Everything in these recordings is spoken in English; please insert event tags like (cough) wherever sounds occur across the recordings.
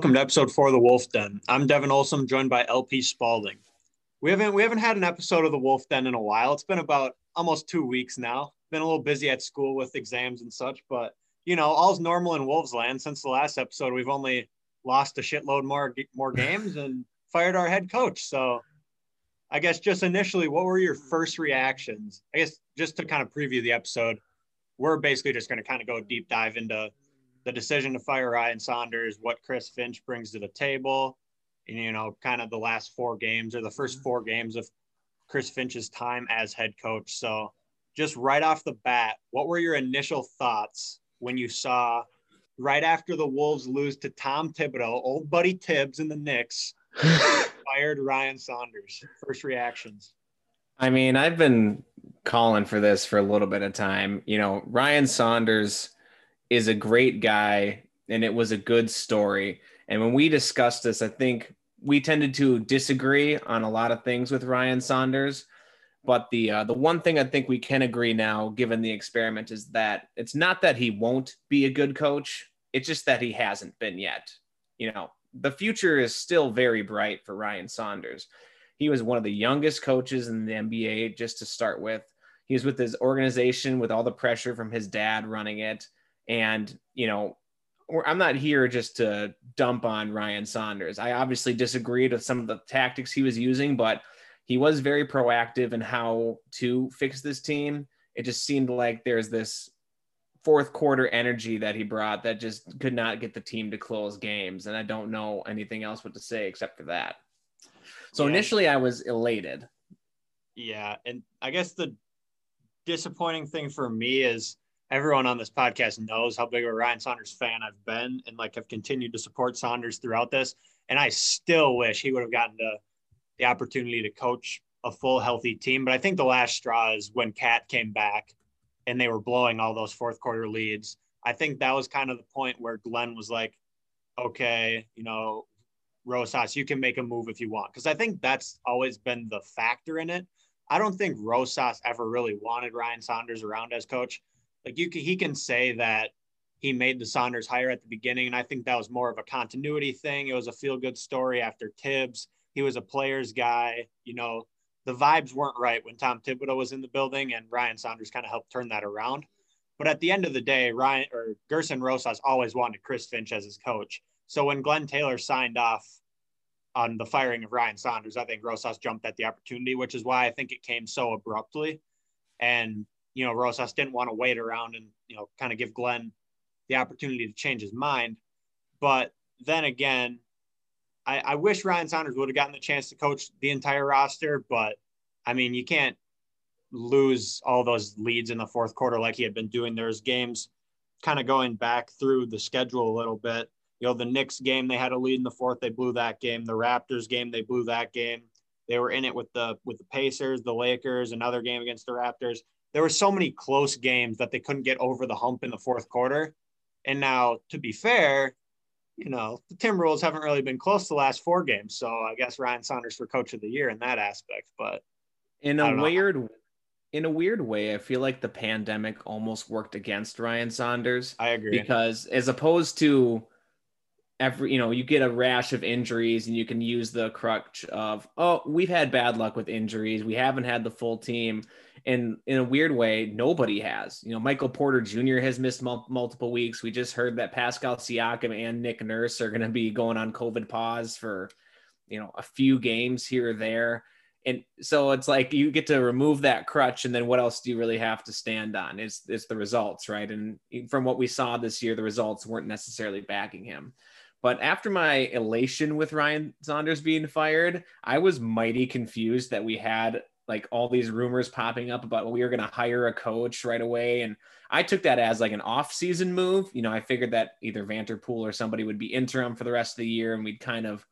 Welcome to episode four of the Wolf Den. I'm Devan Olson, joined by LP Spalding. We haven't we haven't had an episode of the Wolf Den in a while. It's been about almost two weeks now. Been a little busy at school with exams and such, but you know, all's normal in Wolves land. Since the last episode, we've only lost a shitload more more (laughs) games and fired our head coach. So I guess just initially, what were your first reactions? I guess just to kind of preview the episode, we're basically just going to kind of go deep dive into the decision to fire Ryan Saunders, what Chris Finch brings to the table, and, you know, kind of the last four games or the first mm-hmm. four games of Chris Finch's time as head coach. So, just right off the bat, what were your initial thoughts when you saw right after the Wolves lose to Tom Thibodeau, old buddy Thibs in the Knicks, (laughs) fired Ryan Saunders? First reactions. I mean, I've been calling for this for a little bit of time. You know, Ryan Saunders is a great guy and it was a good story. And when we discussed this, I think we tended to disagree on a lot of things with Ryan Saunders. But the uh, the one thing I think we can agree now, given the experiment, is that it's not that he won't be a good coach. It's just that he hasn't been yet. You know, the future is still very bright for Ryan Saunders. He was one of the youngest coaches in the NBA, just to start with. He was with his organization with all the pressure from his dad running it. And, you know, I'm not here just to dump on Ryan Saunders. I obviously disagreed with some of the tactics he was using, but he was very proactive in how to fix this team. It just seemed like there's this fourth quarter energy that he brought that just could not get the team to close games. And I don't know anything else what to say except for that. So yeah. initially I was elated. Yeah. And I guess the disappointing thing for me is everyone on this podcast knows how big of a Ryan Saunders fan I've been and like have continued to support Saunders throughout this. And I still wish he would have gotten to the opportunity to coach a full healthy team. But I think the last straw is when KAT came back and they were blowing all those fourth quarter leads. I think that was kind of the point where Glenn was like, okay, you know, Rosas, you can make a move if you want. Because I think that's always been the factor in it. I don't think Rosas ever really wanted Ryan Saunders around as coach like you can, he can say that he made the Saunders hire at the beginning, and I think that was more of a continuity thing. It was a feel good story after Thibs. He was a player's guy. You know, the vibes weren't right when Tom Thibodeau was in the building, and Ryan Saunders kind of helped turn that around. But at the end of the day, Ryan or Gersson Rosas always wanted Chris Finch as his coach. So when Glenn Taylor signed off on the firing of Ryan Saunders, I think Rosas jumped at the opportunity, which is why I think it came so abruptly. And you know, Rosas didn't want to wait around and, you know, kind of give Glenn the opportunity to change his mind. But then again, I, I wish Ryan Saunders would have gotten the chance to coach the entire roster, but I mean, you can't lose all those leads in the fourth quarter like he had been doing. There's games kind of going back through the schedule a little bit. You know, the Knicks game, they had a lead in the fourth, they blew that game. The Raptors game, they blew that game. They were in it with the with the Pacers, the Lakers, another game against the Raptors there were so many close games that they couldn't get over the hump in the fourth quarter. And now, to be fair, you know, the Timberwolves haven't really been close the last four games. So I guess Ryan Saunders for coach of the year in that aspect. But in a weird in a weird way, I feel like the pandemic almost worked against Ryan Saunders. I agree. Because as opposed to every you know you get a rash of injuries and you can use the crutch of oh we've had bad luck with injuries. We haven't had the full team. And in a weird way nobody has. You know michael porter jr has missed mul- multiple weeks. We just heard that pascal siakam and nick nurse are going to be going on covid pause for you know a few games here or there. And so it's like you get to remove that crutch and then what else do you really have to stand on it's it's the results right? And from what we saw this year the results weren't necessarily backing him but after my elation with Ryan Saunders being fired, I was mighty confused that we had like all these rumors popping up about we were going to hire a coach right away. And I took that as like an off-season move. You know, I figured that either Vanterpool or somebody would be interim for the rest of the year and we'd kind of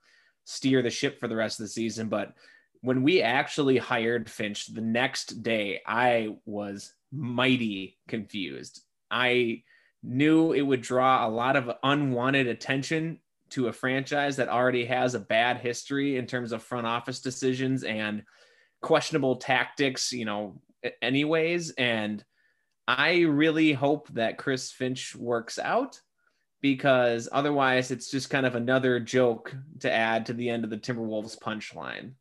steer the ship for the rest of the season. But when we actually hired Finch the next day, I was mighty confused. I knew it would draw a lot of unwanted attention to a franchise that already has a bad history in terms of front office decisions and questionable tactics, you know, anyways. And I really hope that Chris Finch works out. because otherwise it's just kind of another joke to add to the end of the Timberwolves punchline.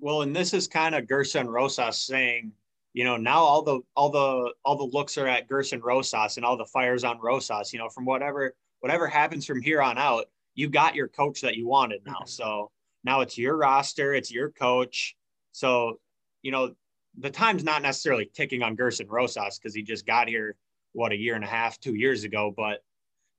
Well, and this is kind of Gersson Rosas saying, you know, now all the all the all the looks are at Gersson Rosas and all the fires on Rosas. You know, from whatever whatever happens from here on out, you got your coach that you wanted now. Mm-hmm. So now it's your roster, it's your coach. So, you know, the time's not necessarily ticking on Gersson Rosas because he just got here what a year and a half, two years ago. But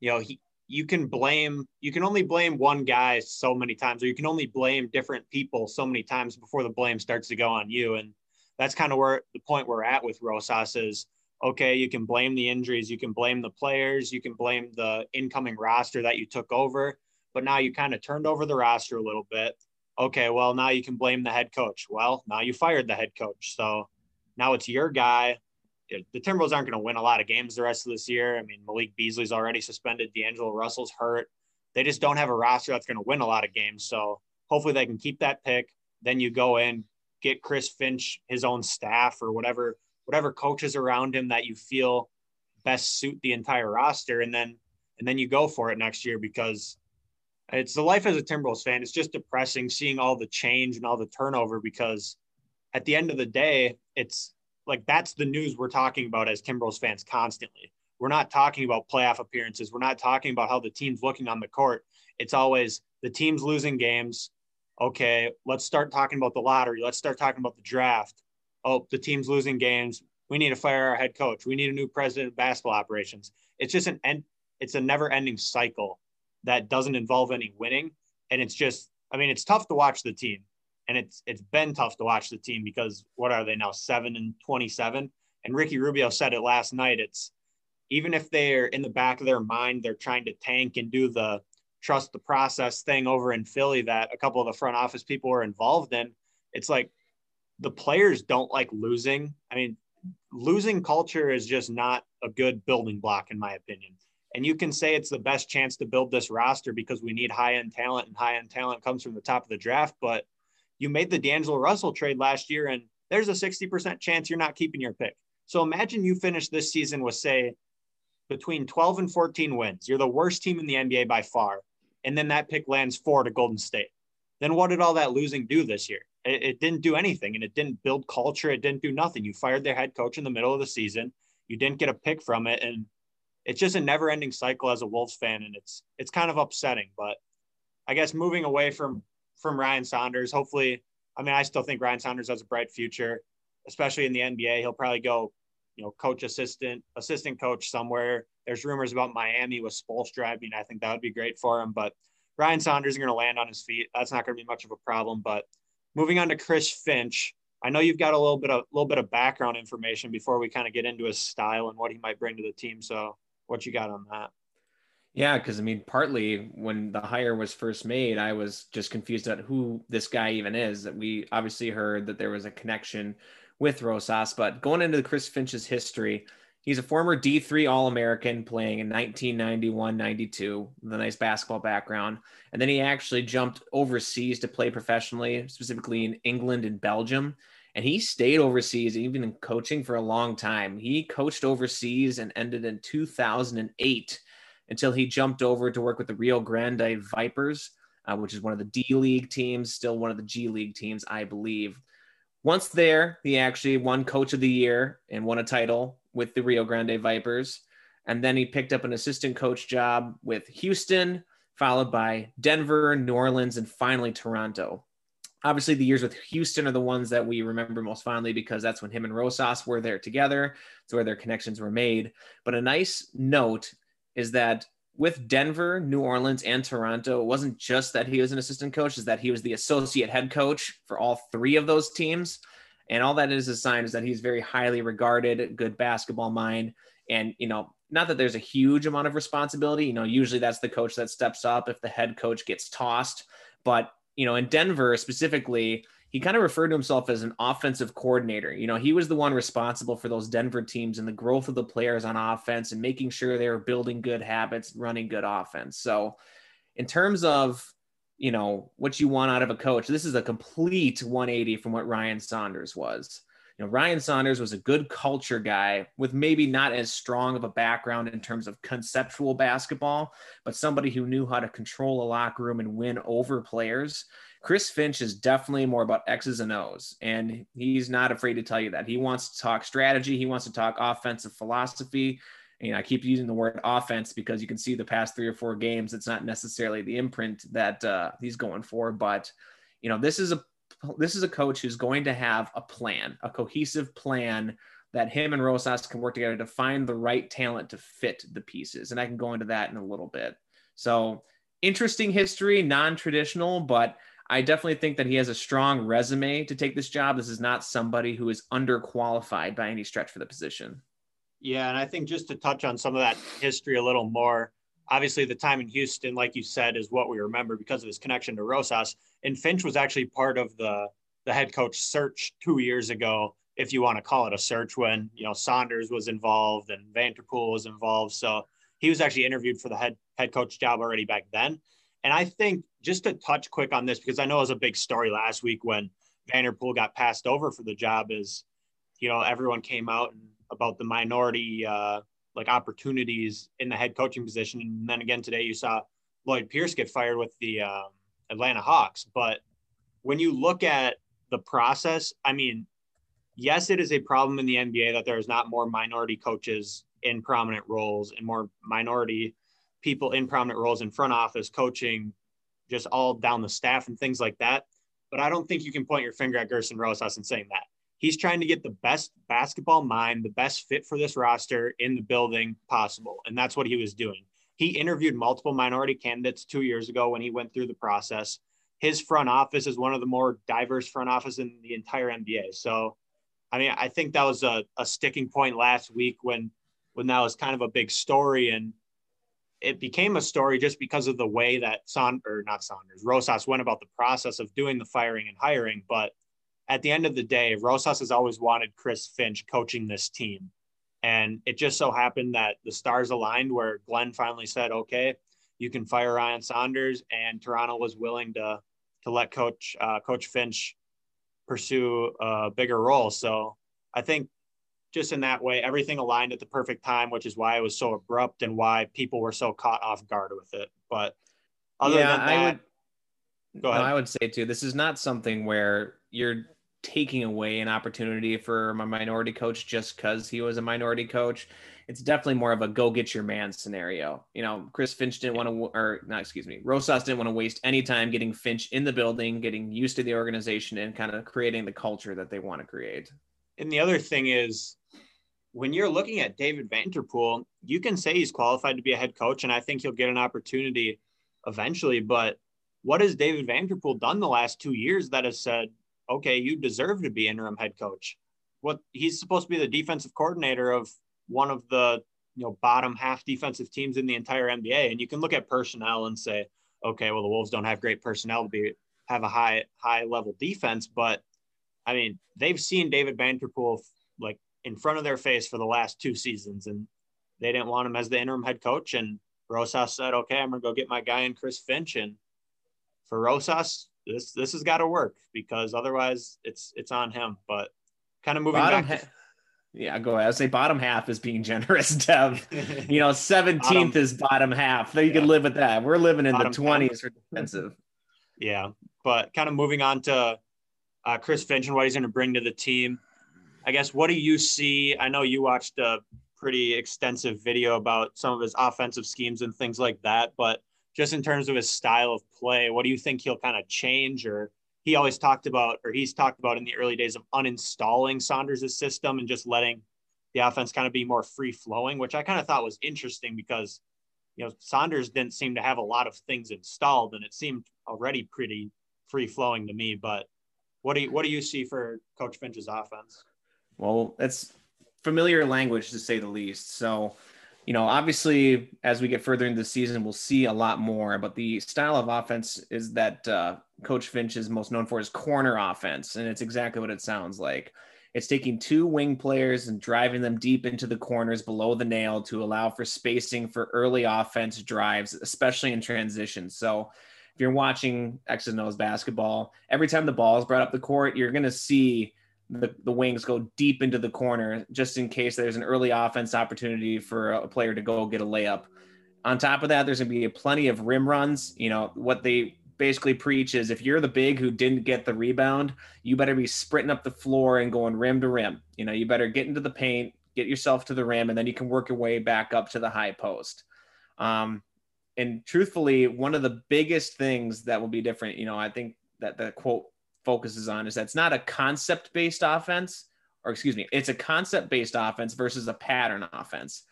you know, he you can blame you can only blame one guy so many times, or you can only blame different people so many times before the blame starts to go on you. And that's kind of where the point we're at with Rosas is okay, you can blame the injuries, you can blame the players, you can blame the incoming roster that you took over, but now you kind of turned over the roster a little bit. Okay, well, now you can blame the head coach. Well, now you fired the head coach. So now it's your guy the Timberwolves aren't going to win a lot of games the rest of this year. I mean, Malik Beasley's already suspended. D'Angelo Russell's hurt. They just don't have a roster that's going to win a lot of games. So hopefully they can keep that pick. Then you go in, get Chris Finch, his own staff or whatever, whatever coaches around him that you feel best suit the entire roster. And then, and then you go for it next year because it's the life as a Timberwolves fan. It's just depressing seeing all the change and all the turnover because at the end of the day, it's like that's the news we're talking about as Timberwolves fans constantly. We're not talking about playoff appearances. We're not talking about how the team's looking on the court. It's always the team's losing games. Okay, let's start talking about the lottery. Let's start talking about the draft. Oh, the team's losing games. We need to fire our head coach. We need a new president of basketball operations. It's just an end. It's a never-ending cycle that doesn't involve any winning, and it's just. I mean, it's tough to watch the team and it's it's been tough to watch the team because what are they now seven and 27 and ricky rubio said it last night it's even if they're in the back of their mind they're trying to tank and do the trust the process thing over in philly that a couple of the front office people were involved in it's like the players don't like losing i mean losing culture is just not a good building block in my opinion and you can say it's the best chance to build this roster because we need high end talent and high end talent comes from the top of the draft but you made the D'Angelo Russell trade last year, and there's a 60% chance you're not keeping your pick. So imagine you finish this season with, say, between 12 and 14 wins. You're the worst team in the NBA by far. And then that pick lands four to Golden State. Then what did all that losing do this year? It, it didn't do anything and it didn't build culture. It didn't do nothing. You fired their head coach in the middle of the season. You didn't get a pick from it. And it's just a never ending cycle as a Wolves fan. And it's, it's kind of upsetting, but I guess moving away from from Ryan Saunders. Hopefully, I mean, I still think Ryan Saunders has a bright future, especially in the NBA. He'll probably go, you know, coach assistant, assistant coach somewhere. There's rumors about Miami with Spoelstra. I mean, I think that would be great for him. But Ryan Saunders is going to land on his feet. That's not going to be much of a problem. But moving on to Chris Finch, I know you've got a little bit of little bit of background information before we kind of get into his style and what he might bring to the team. So, what you got on that? Yeah, because I mean, partly when the hire was first made, I was just confused about who this guy even is. That we obviously heard that there was a connection with Rosas, but going into Chris Finch's history, he's a former D3 All American playing in 1991 92 with a nice basketball background. And then he actually jumped overseas to play professionally, specifically in England and Belgium. And he stayed overseas, even in coaching for a long time. He coached overseas and ended in 2008 until he jumped over to work with the Rio Grande Vipers, uh, which is one of the D League teams, still one of the G League teams, I believe. Once there, he actually won Coach of the Year and won a title with the Rio Grande Vipers. And then he picked up an assistant coach job with Houston, followed by Denver, New Orleans, and finally Toronto. Obviously, the years with Houston are the ones that we remember most fondly because that's when him and Rosas were there together. It's where their connections were made. But a nice note is that with Denver, New Orleans, and Toronto, it wasn't just that he was an assistant coach, is that he was the associate head coach for all three of those teams. And all that is a sign is that he's very highly regarded, good basketball mind. And, you know, not that there's a huge amount of responsibility. You know, usually that's the coach that steps up if the head coach gets tossed. But, you know, in Denver specifically, he kind of referred to himself as an offensive coordinator. You know, he was the one responsible for those Denver teams and the growth of the players on offense and making sure they were building good habits, running good offense. So, in terms of, you know, what you want out of a coach, this is a complete 180 from what Ryan Saunders was. you know, Ryan Saunders was a good culture guy with maybe not as strong of a background in terms of conceptual basketball, but somebody who knew how to control a locker room and win over players. Chris Finch is definitely more about X's and O's, and he's not afraid to tell you that. He wants to talk strategy, he wants to talk offensive philosophy. And I keep using the word offense because you can see the past three or four games, it's not necessarily the imprint that uh, he's going for, but you know, this is a this is a coach who's going to have a plan, a cohesive plan that him and Rosas can work together to find the right talent to fit the pieces. And I can go into that in a little bit. So interesting history, non-traditional, but I definitely think that he has a strong resume to take this job. This is not somebody who is underqualified by any stretch for the position. Yeah, and I think just to touch on some of that history a little more, obviously the time in Houston, like you said, is what we remember because of his connection to Rosas. And Finch was actually part of the the head coach search two years ago, if you want to call it a search, when you know Saunders was involved and Vanterpool was involved. So he was actually interviewed for the head head coach job already back then. And I think just to touch quick on this, because I know it was a big story last week when Vanterpool got passed over for the job, is you know everyone came out and about the minority uh, like opportunities in the head coaching position, and then again today you saw Lloyd Pierce get fired with the um, Atlanta Hawks. But when you look at the process, I mean, yes, it is a problem in the NBA that there is not more minority coaches in prominent roles and more minority people in prominent roles in front office, coaching, just all down the staff and things like that. But I don't think you can point your finger at Gersson Rosas and saying that. He's trying to get the best basketball mind, the best fit for this roster in the building possible. And that's what he was doing. He interviewed multiple minority candidates two years ago when he went through the process. His front office is one of the more diverse front office in the entire NBA. So, I mean, I think that was a, a sticking point last week when when that was kind of a big story. And it became a story just because of the way that Son or not Saunders, Rosas went about the process of doing the firing and hiring. But at the end of the day, Rosas has always wanted Chris Finch coaching this team. And it just so happened that the stars aligned where Glenn finally said, okay, you can fire Ryan Saunders. And Toronto was willing to, to let coach, uh, coach Finch pursue a bigger role. So I think just in that way, everything aligned at the perfect time, which is why it was so abrupt and why people were so caught off guard with it. But other yeah, than that, I would, go ahead. No, I would say too, this is not something where you're taking away an opportunity for my minority coach just because he was a minority coach. It's definitely more of a go get your man scenario. You know, Chris Finch didn't want to, or not, excuse me, Rosas didn't want to waste any time getting Finch in the building, getting used to the organization, and kind of creating the culture that they want to create. And the other thing is, when you're looking at David Vanterpool, you can say he's qualified to be a head coach, and I think he'll get an opportunity eventually. But what has David Vanterpool done the last two years that has said, okay, you deserve to be interim head coach? What he's supposed to be the defensive coordinator of one of the you know bottom half defensive teams in the entire NBA, and you can look at personnel and say, okay, well the Wolves don't have great personnel to be have a high high level defense, but I mean they've seen David Vanterpool like in front of their face for the last two seasons, and they didn't want him as the interim head coach. And Rosas said, "Okay, I'm gonna go get my guy in Chris Finch." And for Rosas, this this has got to work because otherwise it's it's on him. But kind of moving bottom back. Ha- yeah, go ahead. I say bottom half is being (laughs) generous, Dev. (laughs) you know, 17th is bottom half. You yeah. can live with that. We're living in bottom the 20s for defensive. Yeah, but kind of moving on to uh, Chris Finch and what he's going to bring to the team. I guess what do you see? I know you watched a pretty extensive video about some of his offensive schemes and things like that, but just in terms of his style of play, what do you think he'll kind of change or he always talked about or he's talked about in the early days of uninstalling Saunders' system and just letting the offense kind of be more free flowing, which I kind of thought was interesting because you know Saunders didn't seem to have a lot of things installed and it seemed already pretty free flowing to me. But what do you what do you see for Coach Finch's offense? Well, that's familiar language to say the least. So, you know, obviously, as we get further into the season, we'll see a lot more. But the style of offense is that uh, Coach Finch is most known for his corner offense, and it's exactly what it sounds like. It's taking two wing players and driving them deep into the corners below the nail to allow for spacing for early offense drives, especially in transition. So, if you're watching X's and O's basketball, every time the ball is brought up the court, you're going to see the, the wings go deep into the corner just in case there's an early offense opportunity for a player to go get a layup. On top of that, there's going to be plenty of rim runs. You know, what they basically preach is if you're the big who didn't get the rebound, you better be sprinting up the floor and going rim to rim. You know, you better get into the paint, get yourself to the rim, and then you can work your way back up to the high post. Um, and truthfully, one of the biggest things that will be different, you know, I think that the quote focuses on is that it's not a concept based offense, or excuse me, it's a concept based offense versus a pattern offense.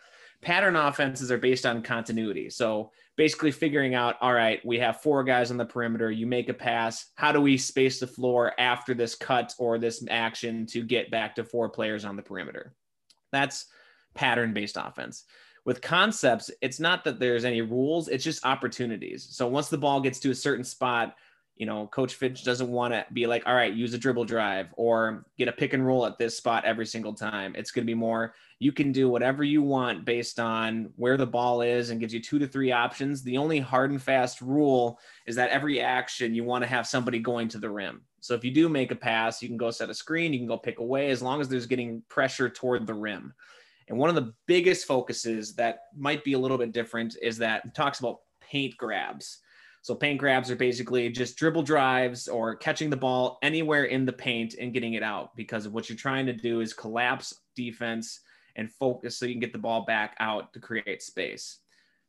Pattern offenses are based on continuity. So basically figuring out, all right, we have four guys on the perimeter. You make a pass. How do we space the floor after this cut or this action to get back to four players on the perimeter? That's pattern based offense. With concepts, it's not that there's any rules, it's just opportunities. So once the ball gets to a certain spot, you know, Coach Finch doesn't want to be like, all right, use a dribble drive or get a pick and roll at this spot every single time. It's going to be more, you can do whatever you want based on where the ball is and gives you two to three options. The only hard and fast rule is that every action you want to have somebody going to the rim. So if you do make a pass, you can go set a screen, you can go pick away as long as there's getting pressure toward the rim. And one of the biggest focuses that might be a little bit different is that talks about paint grabs. So paint grabs are basically just dribble drives or catching the ball anywhere in the paint and getting it out because of what you're trying to do is collapse defense and focus so you can get the ball back out to create space.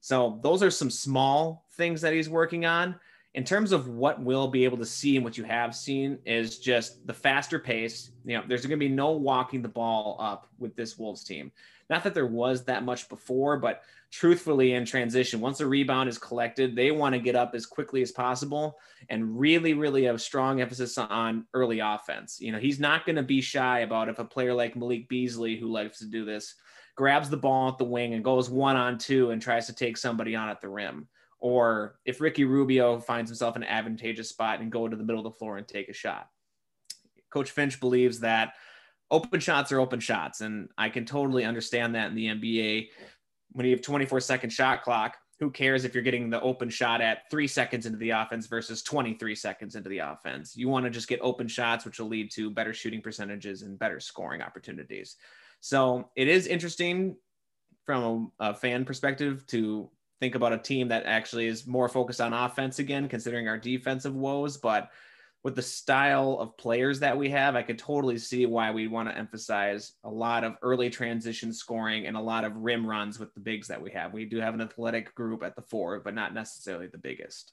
So those are some small things that he's working on. In terms of what we'll be able to see and what you have seen is just the faster pace. You know, there's going to be no walking the ball up with this Wolves team. Not that there was that much before, but truthfully in transition, once a rebound is collected, they want to get up as quickly as possible and really, really have strong emphasis on early offense. You know, he's not going to be shy about if a player like Malik Beasley, who likes to do this, grabs the ball at the wing and goes one on two and tries to take somebody on at the rim. Or if Ricky Rubio finds himself in an advantageous spot and go to the middle of the floor and take a shot. Coach Finch believes that open shots are open shots. And I can totally understand that in the NBA. When you have 24 second shot clock, who cares if you're getting the open shot at three seconds into the offense versus 23 seconds into the offense? You want to just get open shots, which will lead to better shooting percentages and better scoring opportunities. So it is interesting from a, a fan perspective to think about a team that actually is more focused on offense again, considering our defensive woes. But with the style of players that we have, I could totally see why we want to emphasize a lot of early transition scoring and a lot of rim runs with the bigs that we have. We do have an athletic group at the four, but not necessarily the biggest.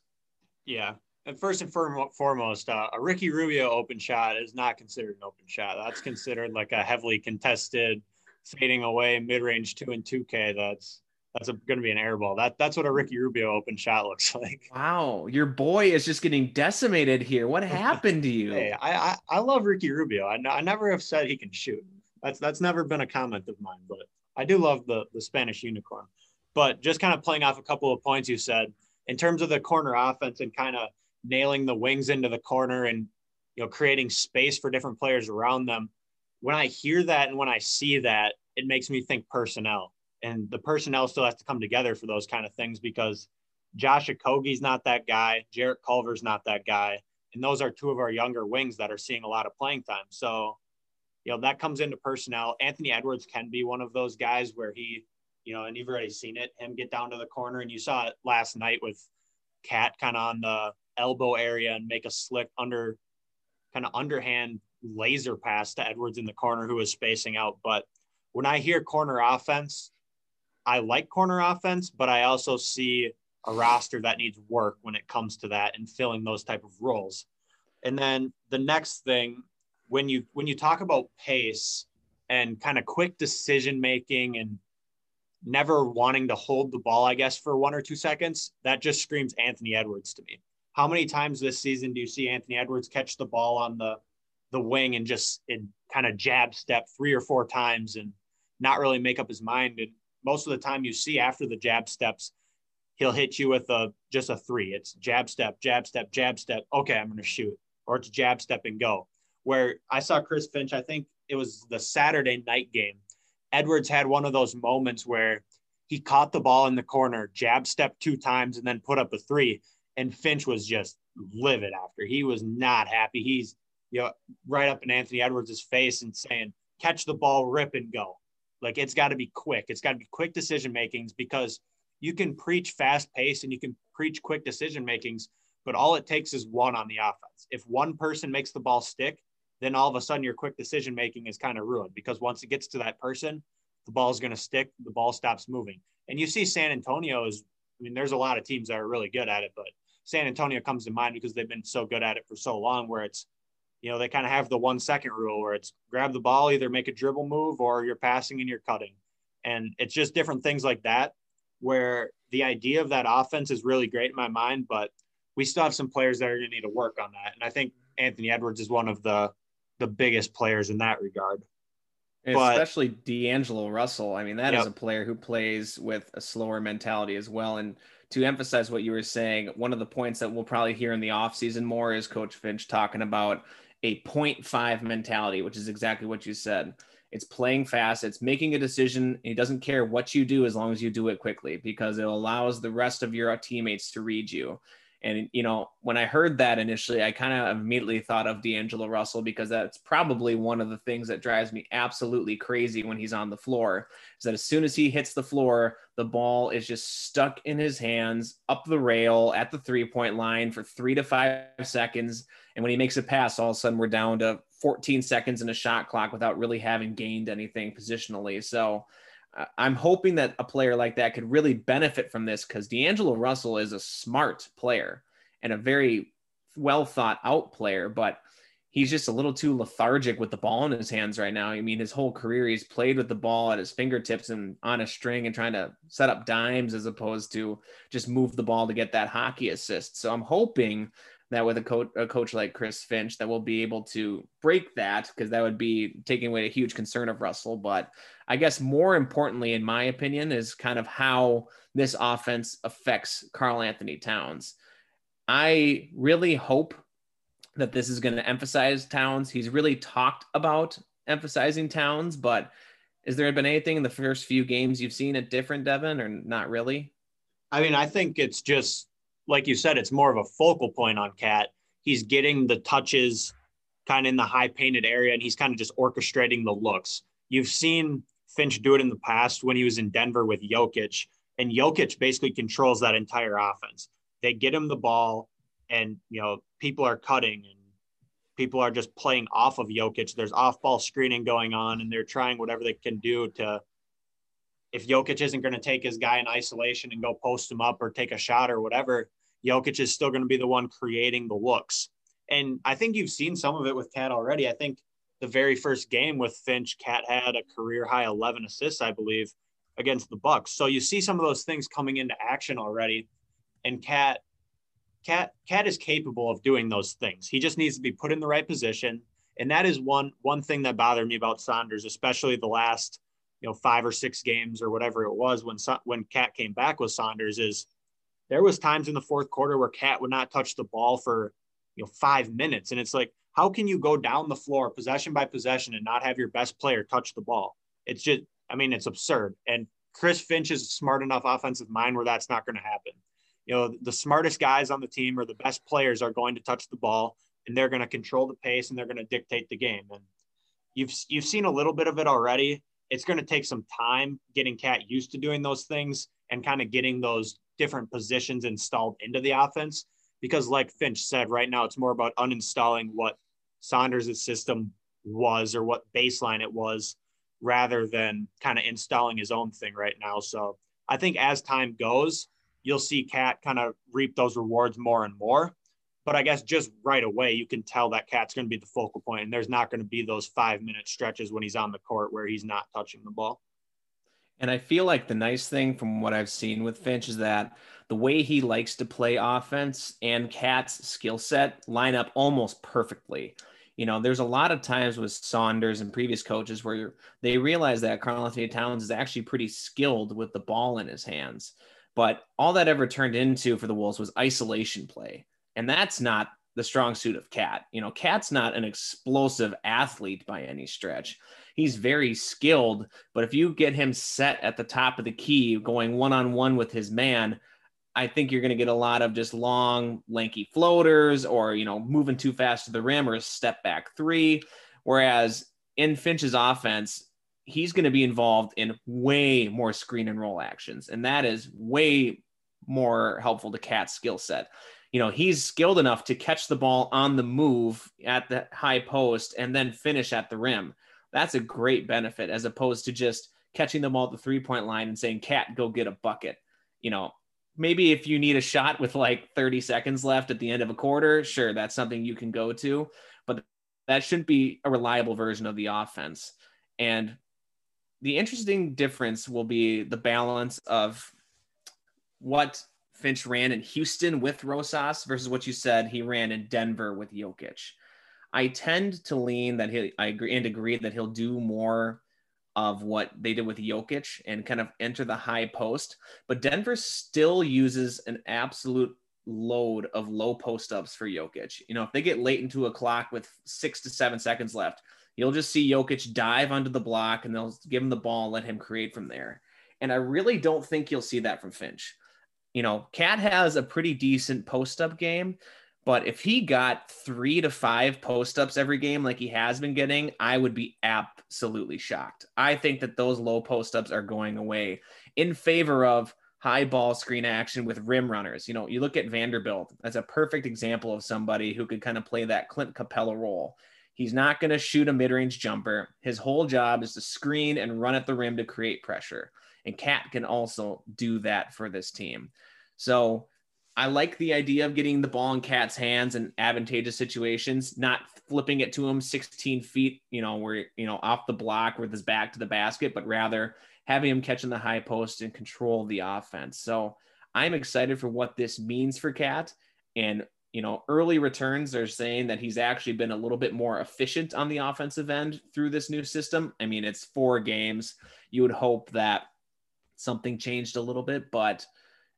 Yeah. And first and foremost, uh, a Ricky Rubio open shot is not considered an open shot. That's considered like a heavily contested, fading away mid range two and 2K. That's that's going to be an air ball. That that's what a Ricky Rubio open shot looks (laughs) like. Wow, your boy is just getting decimated here. What (laughs) happened to you? Hey, I, I, I love Ricky Rubio. I, I never have said he can shoot. That's that's never been a comment of mine, but I do love the the Spanish unicorn. But just kind of playing off a couple of points you said in terms of the corner offense and kind of nailing the wings into the corner and you know creating space for different players around them. When I hear that and when I see that, it makes me think personnel and the personnel still has to come together for those kind of things because Josh Okogie's not that guy, Jarrett Culver's not that guy, and those are two of our younger wings that are seeing a lot of playing time. So, you know, that comes into personnel. Anthony Edwards can be one of those guys where he, you know, and you've already seen it, him get down to the corner, and you saw it last night with KAT kind of on the elbow area and make a slick under, kind of underhand laser pass to Edwards in the corner who was spacing out. But when I hear corner offense, I like corner offense, but I also see a roster that needs work when it comes to that and filling those type of roles. And then the next thing, when you when you talk about pace and kind of quick decision making and never wanting to hold the ball, I guess, for one or two seconds, that just screams Anthony Edwards to me. How many times this season do you see Anthony Edwards catch the ball on the the wing and just in kind of jab step three or four times and not really make up his mind and most of the time you see after the jab steps, he'll hit you with a just a three. It's jab step, jab step, jab step. Okay, I'm going to shoot, or it's jab step and go. Where I saw Chris Finch, I think it was the Saturday night game. Edwards had one of those moments where he caught the ball in the corner, jab step two times, and then put up a three. And Finch was just livid after. He was not happy. He's you know, right up in Anthony Edwards' face and saying, catch the ball, rip and go. Like it's got to be quick. It's got to be quick decision makings because you can preach fast pace and you can preach quick decision makings, but all it takes is one on the offense. If one person makes the ball stick, then all of a sudden your quick decision making is kind of ruined because once it gets to that person, the ball is going to stick, the ball stops moving. And you see San Antonio is, I mean, there's a lot of teams that are really good at it, but San Antonio comes to mind because they've been so good at it for so long where it's, you know, they kind of have the one second rule where it's grab the ball, either make a dribble move or you're passing and you're cutting. And it's just different things like that where the idea of that offense is really great in my mind, but we still have some players that are going to need to work on that. And I think Anthony Edwards is one of the the biggest players in that regard. But, Especially D'Angelo Russell. I mean, that yep. is a player who plays with a slower mentality as well. And to emphasize what you were saying, one of the points that we'll probably hear in the offseason more is Coach Finch talking about a 0.5 mentality, which is exactly what you said. It's playing fast, it's making a decision. He doesn't care what you do as long as you do it quickly because it allows the rest of your teammates to read you. And, you know, when I heard that initially, I kind of immediately thought of D'Angelo Russell because that's probably one of the things that drives me absolutely crazy when he's on the floor. Is that as soon as he hits the floor, the ball is just stuck in his hands up the rail at the three point line for three to five seconds. And when he makes a pass, all of a sudden we're down to 14 seconds in a shot clock without really having gained anything positionally. So, I'm hoping that a player like that could really benefit from this because D'Angelo Russell is a smart player and a very well thought out player, but he's just a little too lethargic with the ball in his hands right now. I mean, his whole career he's played with the ball at his fingertips and on a string and trying to set up dimes as opposed to just move the ball to get that hockey assist. So I'm hoping that with a coach a coach like Chris Finch that will be able to break that because that would be taking away a huge concern of Russell. But I guess more importantly, in my opinion, is kind of how this offense affects Karl-Anthony Towns. I really hope that this is going to emphasize Towns. He's really talked about emphasizing Towns, but has there been anything in the first few games you've seen it different, Devan, or not really? I mean, I think it's just like you said, it's more of a focal point on KAT. He's getting the touches kind of in the high painted area and he's kind of just orchestrating the looks. You've seen Finch do it in the past when he was in Denver with Jokic, and Jokic basically controls that entire offense. They get him the ball, and you know people are cutting and people are just playing off of Jokic. There's off ball screening going on, and they're trying whatever they can do to if Jokic isn't going to take his guy in isolation and go post him up or take a shot or whatever, Jokic is still going to be the one creating the looks. And I think you've seen some of it with KAT already. I think the very first game with Finch, KAT had a career high 11 assists, I believe, against the Bucks. So you see some of those things coming into action already. And KAT, KAT, KAT is capable of doing those things. He just needs to be put in the right position. And that is one one thing that bothered me about Saunders, especially the last – you know five or six games or whatever it was when when KAT came back with Saunders is there was times in the fourth quarter where KAT would not touch the ball for you know five minutes, and it's like how can you go down the floor possession by possession and not have your best player touch the ball? It's just I mean it's absurd. And Chris Finch is a smart enough offensive mind where that's not going to happen. You know the smartest guys on the team or the best players are going to touch the ball and they're going to control the pace and they're going to dictate the game. And you've you've seen a little bit of it already it's going to take some time getting KAT used to doing those things and kind of getting those different positions installed into the offense. Because, like Finch said, right now it's more about uninstalling what Saunders' system was or what baseline it was rather than kind of installing his own thing right now. So I think as time goes, you'll see KAT kind of reap those rewards more and more. But I guess just right away, you can tell that KAT's going to be the focal point, and there's not going to be those five minute stretches when he's on the court where he's not touching the ball. And I feel like the nice thing from what I've seen with Finch is that the way he likes to play offense and KAT's skill set line up almost perfectly. You know, there's a lot of times with Saunders and previous coaches where they realize that Karl-Anthony Towns is actually pretty skilled with the ball in his hands. But all that ever turned into for the Wolves was isolation play. And that's not the strong suit of KAT. You know, KAT's not an explosive athlete by any stretch. He's very skilled, but if you get him set at the top of the key, going one on one with his man, I think you're going to get a lot of just long, lanky floaters or, you know, moving too fast to the rim or a step back three. Whereas in Finch's offense, he's going to be involved in way more screen and roll actions. And that is way more helpful to KAT's skill set. You know, he's skilled enough to catch the ball on the move at the high post and then finish at the rim. That's a great benefit as opposed to just catching them all at the three point line and saying, KAT, go get a bucket. You know, maybe if you need a shot with like 30 seconds left at the end of a quarter, sure, that's something you can go to, but that shouldn't be a reliable version of the offense. And the interesting difference will be the balance of what Finch ran in Houston with Rosas versus what you said he ran in Denver with Jokic. I tend to lean that he I agree and agree that he'll do more of what they did with Jokic and kind of enter the high post. But Denver still uses an absolute load of low post ups for Jokic. You know, if they get late into a clock with six to seven seconds left, you'll just see Jokic dive onto the block and they'll give him the ball and let him create from there. And I really don't think you'll see that from Finch. You know, KAT has a pretty decent post up game, but if he got three to five post ups every game like he has been getting, I would be absolutely shocked. I think that those low post ups are going away in favor of high ball screen action with rim runners. You know, you look at Vanderbilt, that's a perfect example of somebody who could kind of play that Clint Capela role. He's not going to shoot a mid range jumper. His whole job is to screen and run at the rim to create pressure. And KAT can also do that for this team. So I like the idea of getting the ball in KAT's hands in advantageous situations, not flipping it to him 16 feet, you know, where, you know, off the block with his back to the basket, but rather having him catching the high post and control the offense. So I'm excited for what this means for KAT. And, you know, early returns are saying that he's actually been a little bit more efficient on the offensive end through this new system. I mean, it's four games. You would hope that something changed a little bit, but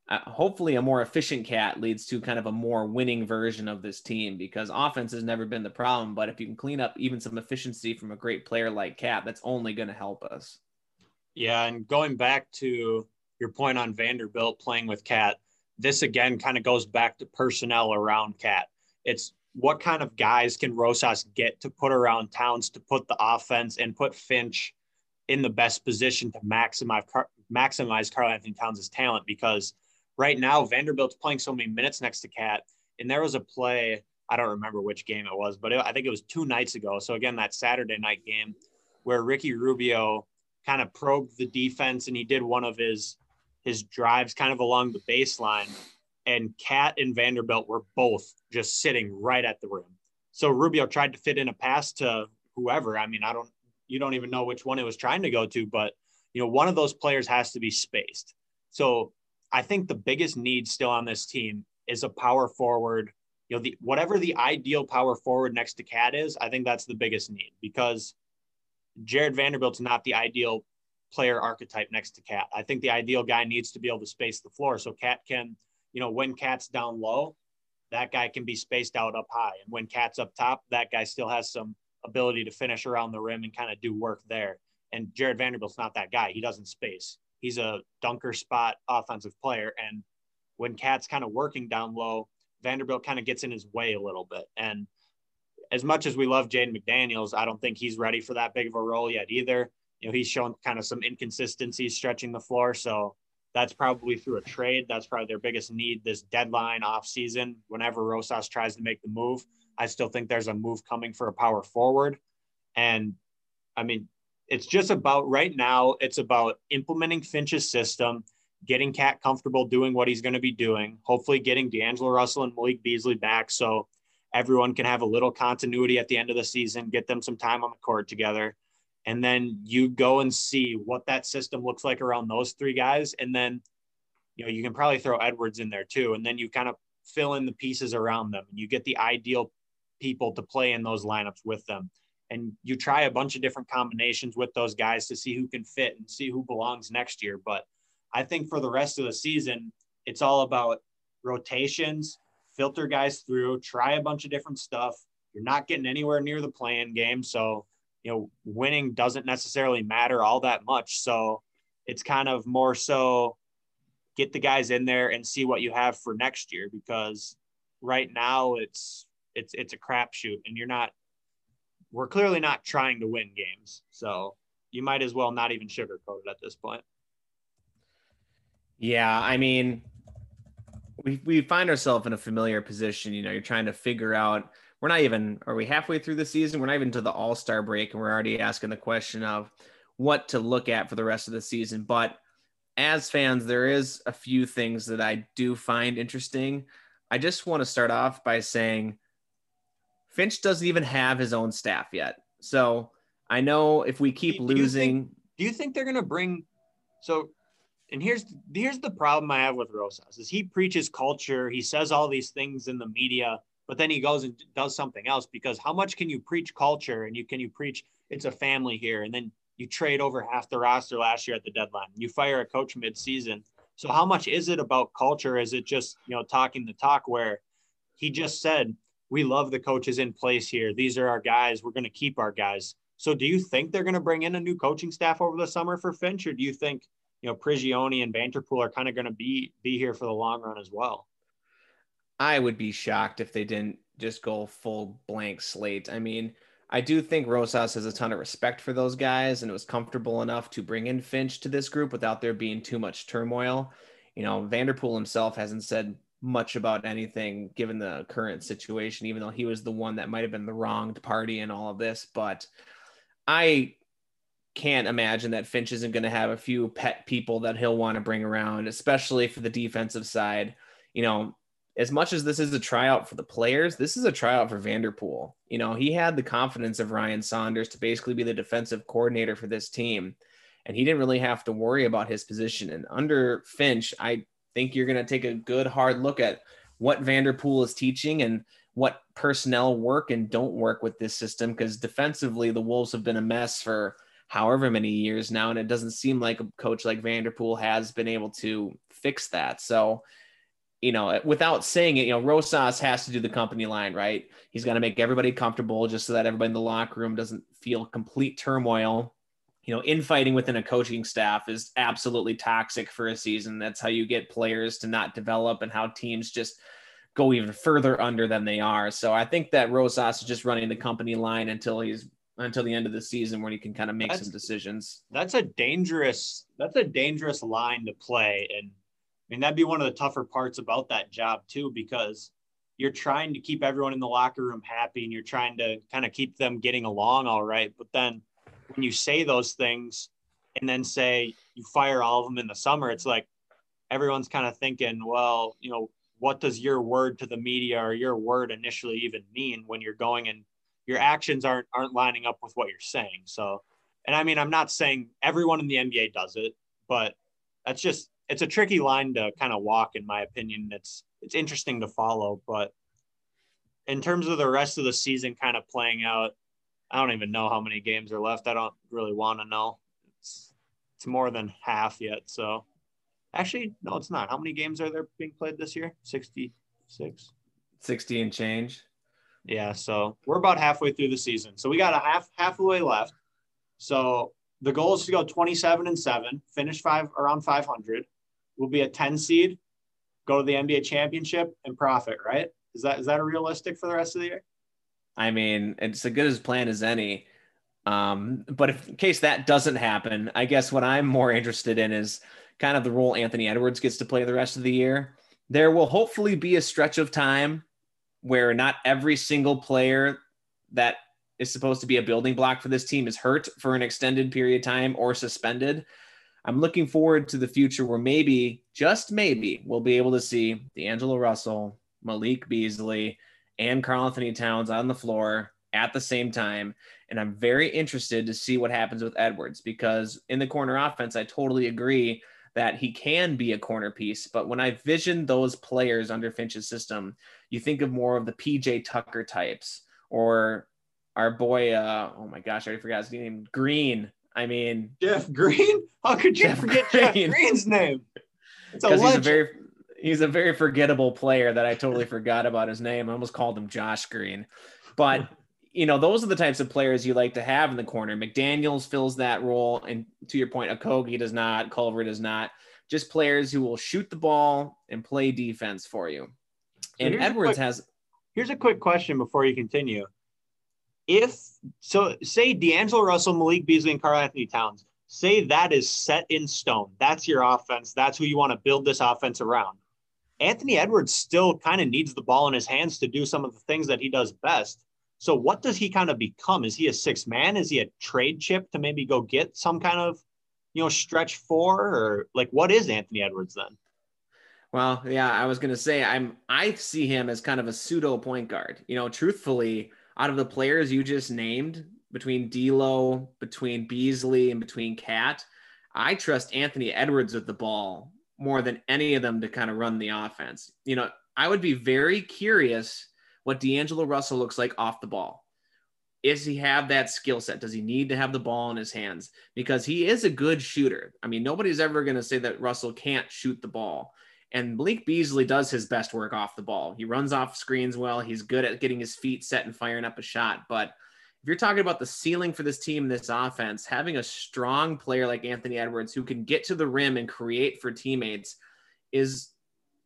uh, hopefully a more efficient KAT leads to kind of a more winning version of this team because offense has never been the problem. But if you can clean up even some efficiency from a great player like KAT that's only going to help us. Yeah and going back to your point on vanderbilt playing with KAT this again kind of goes back to personnel around KAT. It's what kind of guys can rosas get to put around towns to put the offense and put finch in the best position to maximize maximize Karl Anthony Towns' talent? Because right now Vanderbilt's playing so many minutes next to KAT, and there was a play. I don't remember which game it was, but it, I think it was two nights ago. So again, that Saturday night game where Ricky Rubio kind of probed the defense and he did one of his his drives kind of along the baseline, and KAT and Vanderbilt were both just sitting right at the rim. So Rubio tried to fit in a pass to whoever. I mean, I don't you don't even know which one it was trying to go to, but you know, one of those players has to be spaced. So I think the biggest need still on this team is a power forward. You know, the whatever the ideal power forward next to KAT is, I think that's the biggest need because Jarred Vanderbilt's not the ideal player archetype next to KAT. I think the ideal guy needs to be able to space the floor so KAT can, you know, when KAT's down low, that guy can be spaced out up high, and when KAT's up top, that guy still has some ability to finish around the rim and kind of do work there. And Jarred Vanderbilt's not that guy. He doesn't space he's a dunker spot offensive player. And when KAT's kind of working down low, Vanderbilt kind of gets in his way a little bit. And as much as we love Jaden McDaniels, I don't think he's ready for that big of a role yet either. You know, he's shown kind of some inconsistencies stretching the floor. So that's probably through a trade. That's probably their biggest need this deadline off season. Whenever Rosas tries to make the move, I still think there's a move coming for a power forward. And I mean, it's just about right now, it's about implementing Finch's system, getting KAT comfortable doing what he's going to be doing, hopefully getting D'Angelo Russell and Malik Beasley back so everyone can have a little continuity at the end of the season, get them some time on the court together. And then you go and see what that system looks like around those three guys. And then, you know, you can probably throw Edwards in there too. And then you kind of fill in the pieces around them and you get the ideal people to play in those lineups with them and you try a bunch of different combinations with those guys to see who can fit and see who belongs next year. But I think for the rest of the season, it's all about rotations, filter guys through, try a bunch of different stuff. You're not getting anywhere near the play-in game. So, you know, winning doesn't necessarily matter all that much. So it's kind of more so get the guys in there and see what you have for next year because right now it's it's it's a crapshoot and you're not we're clearly not trying to win games. So you might as well not even sugarcoat it at this point. Yeah, I mean, we we find ourselves in a familiar position. You know, you're trying to figure out. We're not even. Are we halfway through the season? We're not even to the All Star break, and we're already asking the question of what to look at for the rest of the season. But as fans, there is a few things that I do find interesting. I just want to start off by saying Finch doesn't even have his own staff yet. So I know if we keep do losing. You think, do you think they're going to bring? So, and here's here's the problem I have with Rosas is he preaches culture. He says all these things in the media, but then he goes and does something else. Because how much can you preach culture and you can you preach it's a family here, and then you trade over half the roster last year at the deadline. You fire a coach mid-season. So how much is it about culture? Is it just you know talking the talk where he just said we love the coaches in place here. These are our guys. We're going to keep our guys. So do you think they're going to bring in a new coaching staff over the summer for Finch, or do you think you know Prigioni and Vanterpool are kind of going to be be here for the long run as well? I would be shocked if they didn't just go full blank slate. I mean, I do think Rosas has a ton of respect for those guys and it was comfortable enough to bring in Finch to this group without there being too much turmoil. You know, Vanterpool himself hasn't said much about anything given the current situation, even though he was the one that might have been the wronged party in all of this. But I can't imagine that Finch isn't going to have a few pet people that he'll want to bring around, especially for the defensive side. You know, as much as this is a tryout for the players, this is a tryout for Vanterpool. You know, he had the confidence of Ryan Saunders to basically be the defensive coordinator for this team. And he didn't really have to worry about his position. And under Finch, I think you're going to take a good hard look at what Vanterpool is teaching and what personnel work and don't work with this system because defensively the Wolves have been a mess for however many years now and it doesn't seem like a coach like Vanterpool has been able to fix that. So, you know, uh, without saying it, you know, Rosas has to do the company line, right? He's got to make everybody comfortable just so that everybody in the locker room doesn't feel complete turmoil you know, infighting within a coaching staff is absolutely toxic for a season. That's how you get players to not develop and how teams just go even further under than they are. So I think that Rosas is just running the company line until he's until the end of the season when he can kind of make that's, some decisions. That's a dangerous that's a dangerous line to play. And I mean that'd be one of the tougher parts about that job too, because you're trying to keep everyone in the locker room happy and you're trying to kind of keep them getting along all right. But then when you say those things and then say you fire all of them in the summer, it's like everyone's kind of thinking, well, you know, what does your word to the media or your word initially even mean when you're going and your actions aren't aren't lining up with what you're saying. So, and I mean, I'm not saying everyone in the NBA does it, but that's just it's a tricky line to kind of walk, in my opinion. It's it's interesting to follow, but in terms of the rest of the season kind of playing out, I don't even know how many games are left. I don't really want to know. It's it's more than half yet. So actually, no, it's not. How many games are there being played this year? 66. 60 and change. Yeah, so we're about halfway through the season. So we got a half half the way left. So the goal is to go 27 and 7, finish five around 500. We'll be a 10 seed, go to the NBA championship and profit, right? Is that is that realistic for the rest of the year? I mean, it's as good as plan as any. Um, but if, in case that doesn't happen, I guess what I'm more interested in is kind of the role Anthony Edwards gets to play the rest of the year. There will hopefully be a stretch of time where not every single player that is supposed to be a building block for this team is hurt for an extended period of time or suspended. I'm looking forward to the future where maybe, just maybe, we'll be able to see D'Angelo Russell, Malik Beasley, and Karl-Anthony Towns on the floor at the same time. And I'm very interested to see what happens with Edwards because in the corner offense, I totally agree that he can be a corner piece. But when I vision those players under Finch's system, you think of more of the PJ Tucker types or our boy, uh, oh my gosh, I already forgot his name, Green. I mean, Jeff Green. How could you Jeff forget Green. Jeff Green's name? Because (laughs) he's a very he's a very forgettable player that I totally forgot about his name. I almost called him Josh Green. But (laughs) you know, those are the types of players you like to have in the corner. McDaniels fills that role, and to your point, Okogie does not, Culver does not. just players who will shoot the ball and play defense for you. So and Edwards quick, has. Here's a quick question before you continue. If so, say D'Angelo Russell, Malik Beasley, and Karl-Anthony Towns, say that is set in stone. That's your offense. That's who you want to build this offense around. Anthony Edwards still kind of needs the ball in his hands to do some of the things that he does best. So, what does he kind of become? Is he a six man? Is he a trade chip to maybe go get some kind of, you know, stretch four or like what is Anthony Edwards then? Well, yeah, I was gonna say I'm I see him as kind of a pseudo point guard. You know, truthfully, out of the players you just named, between D'Lo, between Beasley, and between KAT, I trust Anthony Edwards with the ball more than any of them to kind of run the offense. You know, I would be very curious what D'Angelo Russell looks like off the ball. Does he have that skill set? Does he need to have the ball in his hands? Because he is a good shooter. I mean, nobody's ever going to say that Russell can't shoot the ball. And Blake Beasley does his best work off the ball. He runs off screens well. He's good at getting his feet set and firing up a shot. But if you're talking about the ceiling for this team, this offense, having a strong player like Anthony Edwards who can get to the rim and create for teammates is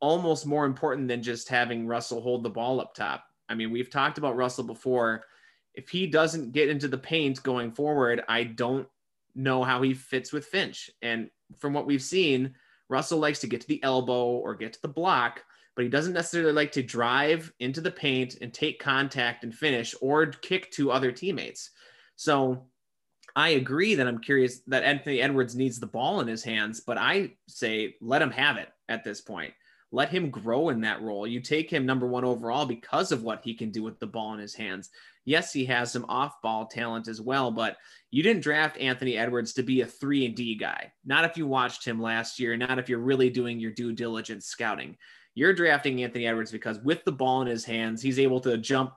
almost more important than just having Russell hold the ball up top. I mean, we've talked about Russell before. If he doesn't get into the paint going forward, I don't know how he fits with Finch. And from what we've seen, Russell likes to get to the elbow or get to the block, but he doesn't necessarily like to drive into the paint and take contact and finish or kick to other teammates. So I agree that I'm curious that Anthony Edwards needs the ball in his hands, but I say let him have it at this point. Let him grow in that role. You take him number one overall because of what he can do with the ball in his hands. Yes, he has some off ball talent as well, but you didn't draft Anthony Edwards to be a three and D guy. Not if you watched him last year, not if you're really doing your due diligence scouting. You're drafting Anthony Edwards because with the ball in his hands, he's able to jump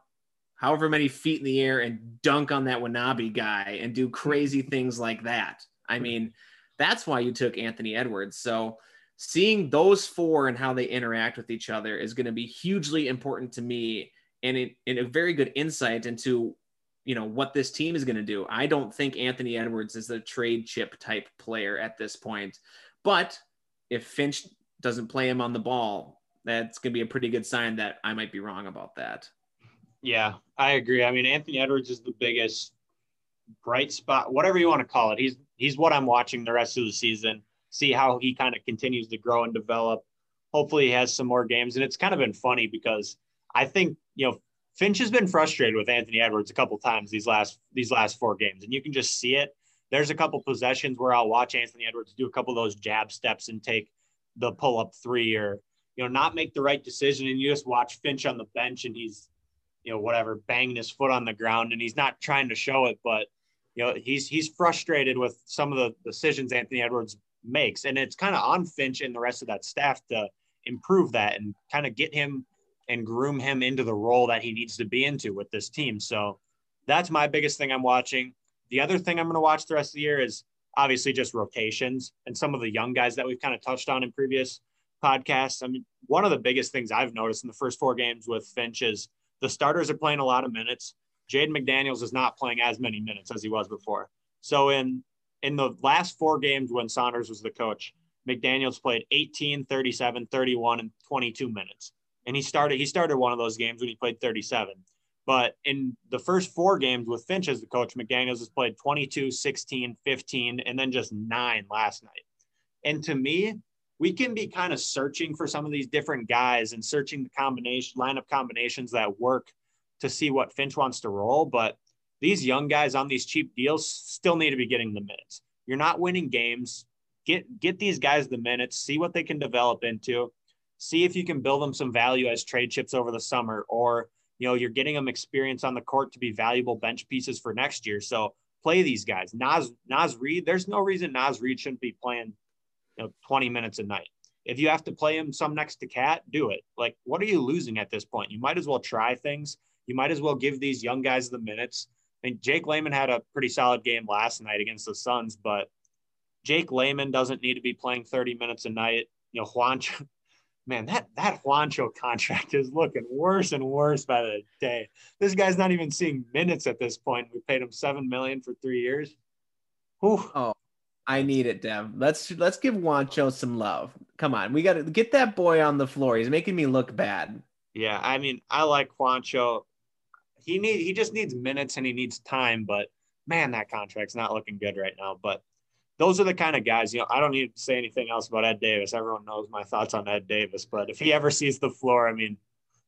however many feet in the air and dunk on that Watanabe guy and do crazy things like that. I mean, that's why you took Anthony Edwards. So seeing those four and how they interact with each other is going to be hugely important to me and it, and a very good insight into you know what this team is going to do. I don't think Anthony Edwards is a trade chip type player at this point, but if Finch doesn't play him on the ball, that's going to be a pretty good sign that I might be wrong about that. Yeah, I agree. I mean, Anthony Edwards is the biggest bright spot, whatever you want to call it. He's he's what I'm watching the rest of the season. See how he kind of continues to grow and develop. Hopefully, he has some more games. And it's kind of been funny because I think you know Finch has been frustrated with Anthony Edwards a couple times these last these last four games, and you can just see it. There's a couple possessions where I'll watch Anthony Edwards do a couple of those jab steps and take the pull up three, or you know not make the right decision, and you just watch Finch on the bench and he's you know whatever banging his foot on the ground and he's not trying to show it, but you know he's he's frustrated with some of the decisions Anthony Edwards makes, and it's kind of on Finch and the rest of that staff to improve that and kind of get him and groom him into the role that he needs to be into with this team. So that's my biggest thing I'm watching. The other thing I'm going to watch the rest of the year is obviously just rotations and some of the young guys that we've kind of touched on in previous podcasts. I mean, one of the biggest things I've noticed in the first four games with Finch is the starters are playing a lot of minutes. Jaden McDaniels is not playing as many minutes as he was before. So in in the last four games when Saunders was the coach, McDaniels played 18, 37, 31, and 22 minutes and he started he started one of those games when he played 37. But in the first four games with Finch as the coach, McDaniels has played 22, 16, 15, and then just nine last night. And to me, we can be kind of searching for some of these different guys and searching the combination lineup combinations that work to see what Finch wants to roll. But these young guys on these cheap deals still need to be getting the minutes. You're not winning games. Get get these guys the minutes, see what they can develop into see if you can build them some value as trade chips over the summer or you know you're getting them experience on the court to be valuable bench pieces for next year so play these guys Naz Naz Reid, there's no reason Naz Reid shouldn't be playing you know 20 minutes a night if you have to play him some next to KAT do it like what are you losing at this point you might as well try things you might as well give these young guys the minutes I mean Jake Layman had a pretty solid game last night against the Suns but Jake Layman doesn't need to be playing 30 minutes a night you know Juancho, man, that that Juancho contract is looking worse and worse by the day. This guy's not even seeing minutes at this point. We paid him seven million for three years. Whew. Oh, I need it, Dev. Let's let's give Juancho some love. Come on, we got to get that boy on the floor. He's making me look bad. Yeah, I mean, I like Juancho. He need he just needs minutes and he needs time, but man, that contract's not looking good right now. But those are the kind of guys, you know, I don't need to say anything else about Ed Davis. Everyone knows my thoughts on Ed Davis, but if he ever sees the floor, I mean,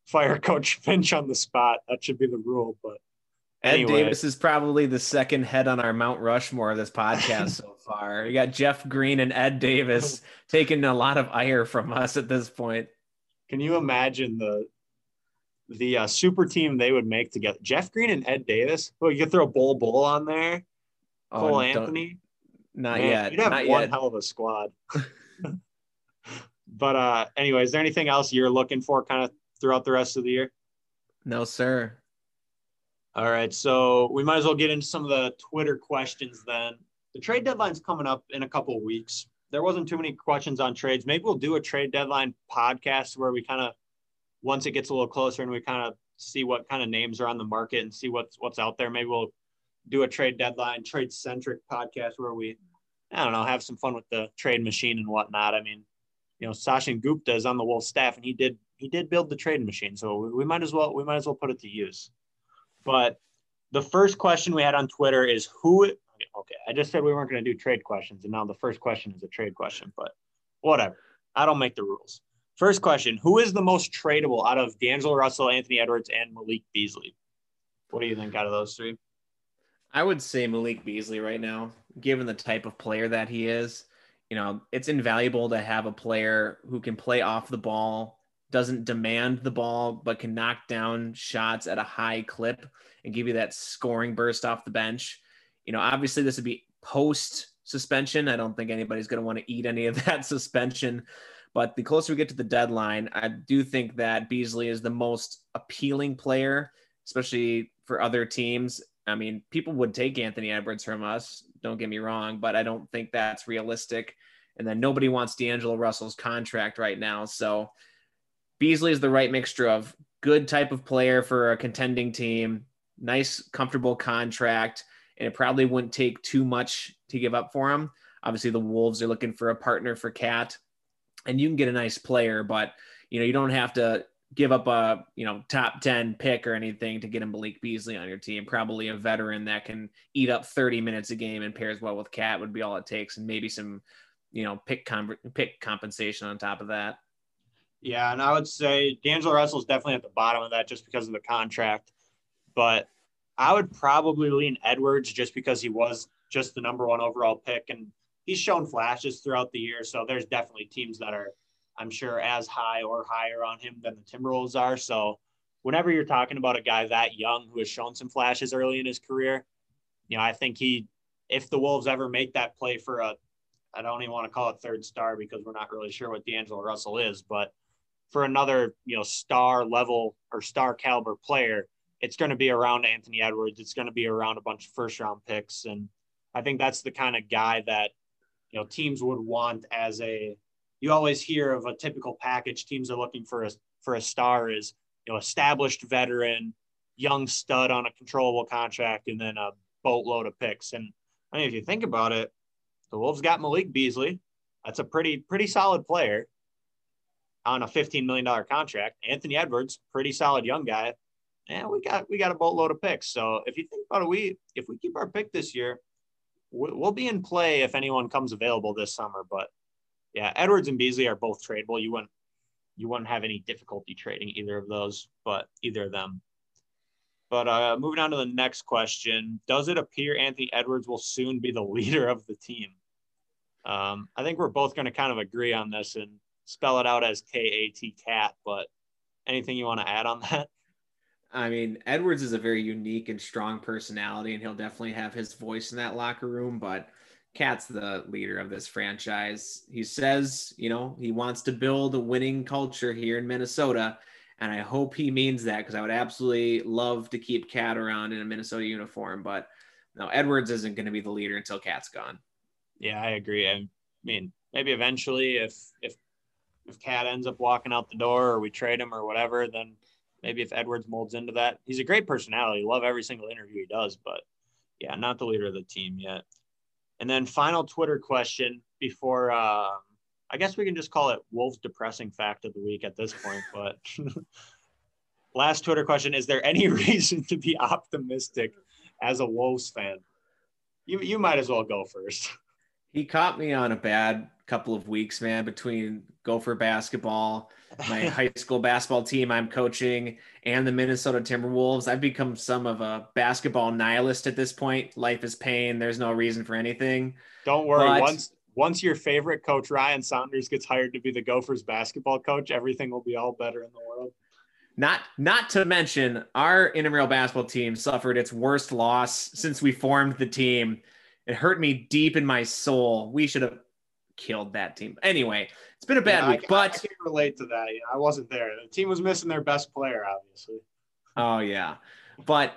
fire (laughs) coach Finch on the spot. That should be the rule. But Ed anyway. Davis is probably the second head on our Mount Rushmore of this podcast (laughs) so far. You got Jeff Green and Ed Davis taking a lot of ire from us at this point. Can you imagine the the uh, super team they would make together? Jeff Green and Ed Davis. Well, you could throw Bol Bol on there. Oh, Cole Anthony. Not Man, yet. You'd have not one yet. hell of a squad. (laughs) (laughs) but uh, anyway, is there anything else you're looking for kind of throughout the rest of the year? No, sir. All right, so we might as well get into some of the Twitter questions then. The trade deadline's coming up in a couple of weeks. There wasn't too many questions on trades. Maybe we'll do a trade deadline podcast where we kind of once it gets a little closer and we kind of see what kind of names are on the market and see what's what's out there. Maybe we'll do a trade deadline, trade centric podcast where we, I don't know, have some fun with the trade machine and whatnot. I mean, you know, Sachin Gupta is on the Wolf staff and he did he did build the trade machine, so we might as well we might as well put it to use. But the first question we had on Twitter is who. Okay, I just said we weren't going to do trade questions, and now the first question is a trade question, but whatever. I don't make the rules. First question Who is the most tradable out of D'Angelo Russell, Anthony Edwards, and Malik Beasley? What do you think out of those three? I would say Malik Beasley right now, given the type of player that he is. You know, it's invaluable to have a player who can play off the ball, doesn't demand the ball, but can knock down shots at a high clip and give you that scoring burst off the bench. You know, obviously this would be post suspension. I don't think anybody's going to want to eat any of (laughs) that suspension. But the closer we get to the deadline, I do think that Beasley is the most appealing player, especially for other teams. I mean, people would take Anthony Edwards from us. Don't get me wrong, but I don't think that's realistic. And then nobody wants D'Angelo Russell's contract right now. So Beasley is the right mixture of good type of player for a contending team, nice, comfortable contract, and it probably wouldn't take too much to give up for him. Obviously, the Wolves are looking for a partner for KAT, and you can get a nice player, but you know you don't have to give up a you know top 10 pick or anything to get a Malik Beasley on your team. Probably a veteran that can eat up 30 minutes a game and pairs well with KAT would be all it takes, and maybe some you know pick com- pick compensation on top of that. Yeah, and I would say D'Angelo Russell is definitely at the bottom of that just because of the contract. But I would probably lean Edwards just because he was just the number one overall pick and he's shown flashes throughout the year. So there's definitely teams that are, I'm sure, as high or higher on him than the Timberwolves are. So whenever you're talking about a guy that young who has shown some flashes early in his career, you know, I think he, if the Wolves ever make that play for a, I don't even want to call it third star because we're not really sure what D'Angelo Russell is, but for another, you know, star level or star caliber player, it's going to be around Anthony Edwards. It's going to be around a bunch of first round picks. And I think that's the kind of guy that, you know, teams would want as a, you always hear of a typical package teams are looking for a, for a star is, you know, established veteran, young stud on a controllable contract, and then a boatload of picks. And I mean, if you think about it, the Wolves got Malik Beasley. That's a pretty, pretty solid player on a $15 million contract. Anthony Edwards, pretty solid young guy. And we got we got a boatload of picks. So if you think about it, we if we keep our pick this year, we'll be in play if anyone comes available this summer. But yeah, Edwards and Beasley are both tradable. You wouldn't you wouldn't have any difficulty trading either of those, but either of them. But uh, moving on to the next question, does it appear Anthony Edwards will soon be the (laughs) leader of the team? Um, I think we're both going to kind of agree on this, and spell it out as K A T cat. But anything you want to add on that? I mean, Edwards is a very unique and strong personality, and he'll definitely have his voice in that locker room. But KAT's the leader of this franchise. He says, you know, he wants to build a winning culture here in Minnesota. And I hope he means that because I would absolutely love to keep KAT around in a Minnesota uniform. But no, Edwards isn't going to be the leader until KAT's gone. Yeah, I agree. I mean, maybe eventually, if if if KAT ends up walking out the door or we trade him or whatever, then maybe if Edwards molds into that, he's a great personality. Love every single interview he does, but yeah, not the leader of the team yet. And then final Twitter question before uh, I guess we can just call it Wolves depressing fact of the week at this point. But (laughs) last Twitter question: Is there any (laughs) reason to be optimistic as a Wolves fan? You you might as well go first. He caught me on a bad couple of weeks, man, between Gopher basketball, my (laughs) high school basketball team I'm coaching, and the Minnesota Timberwolves. I've become some of a basketball nihilist at this point. Life is pain. There's no reason for anything. Don't worry. But, once once your favorite coach Ryan Saunders gets hired to be the Gophers basketball coach, everything will be all better in the world. Not not to mention our intramural basketball team suffered its worst loss since we formed the team it hurt me deep in my soul. We should have killed that team. Anyway, it's been a bad yeah, week, I, but I can't relate to that. I wasn't there. The team was missing their best player, obviously. Oh yeah, but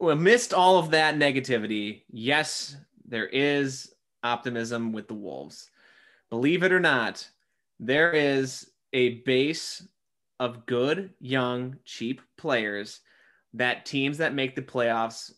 we missed all of that negativity. Yes, there is optimism with the Wolves. Believe it or not, there is a base of good, young, cheap players that teams that make the playoffs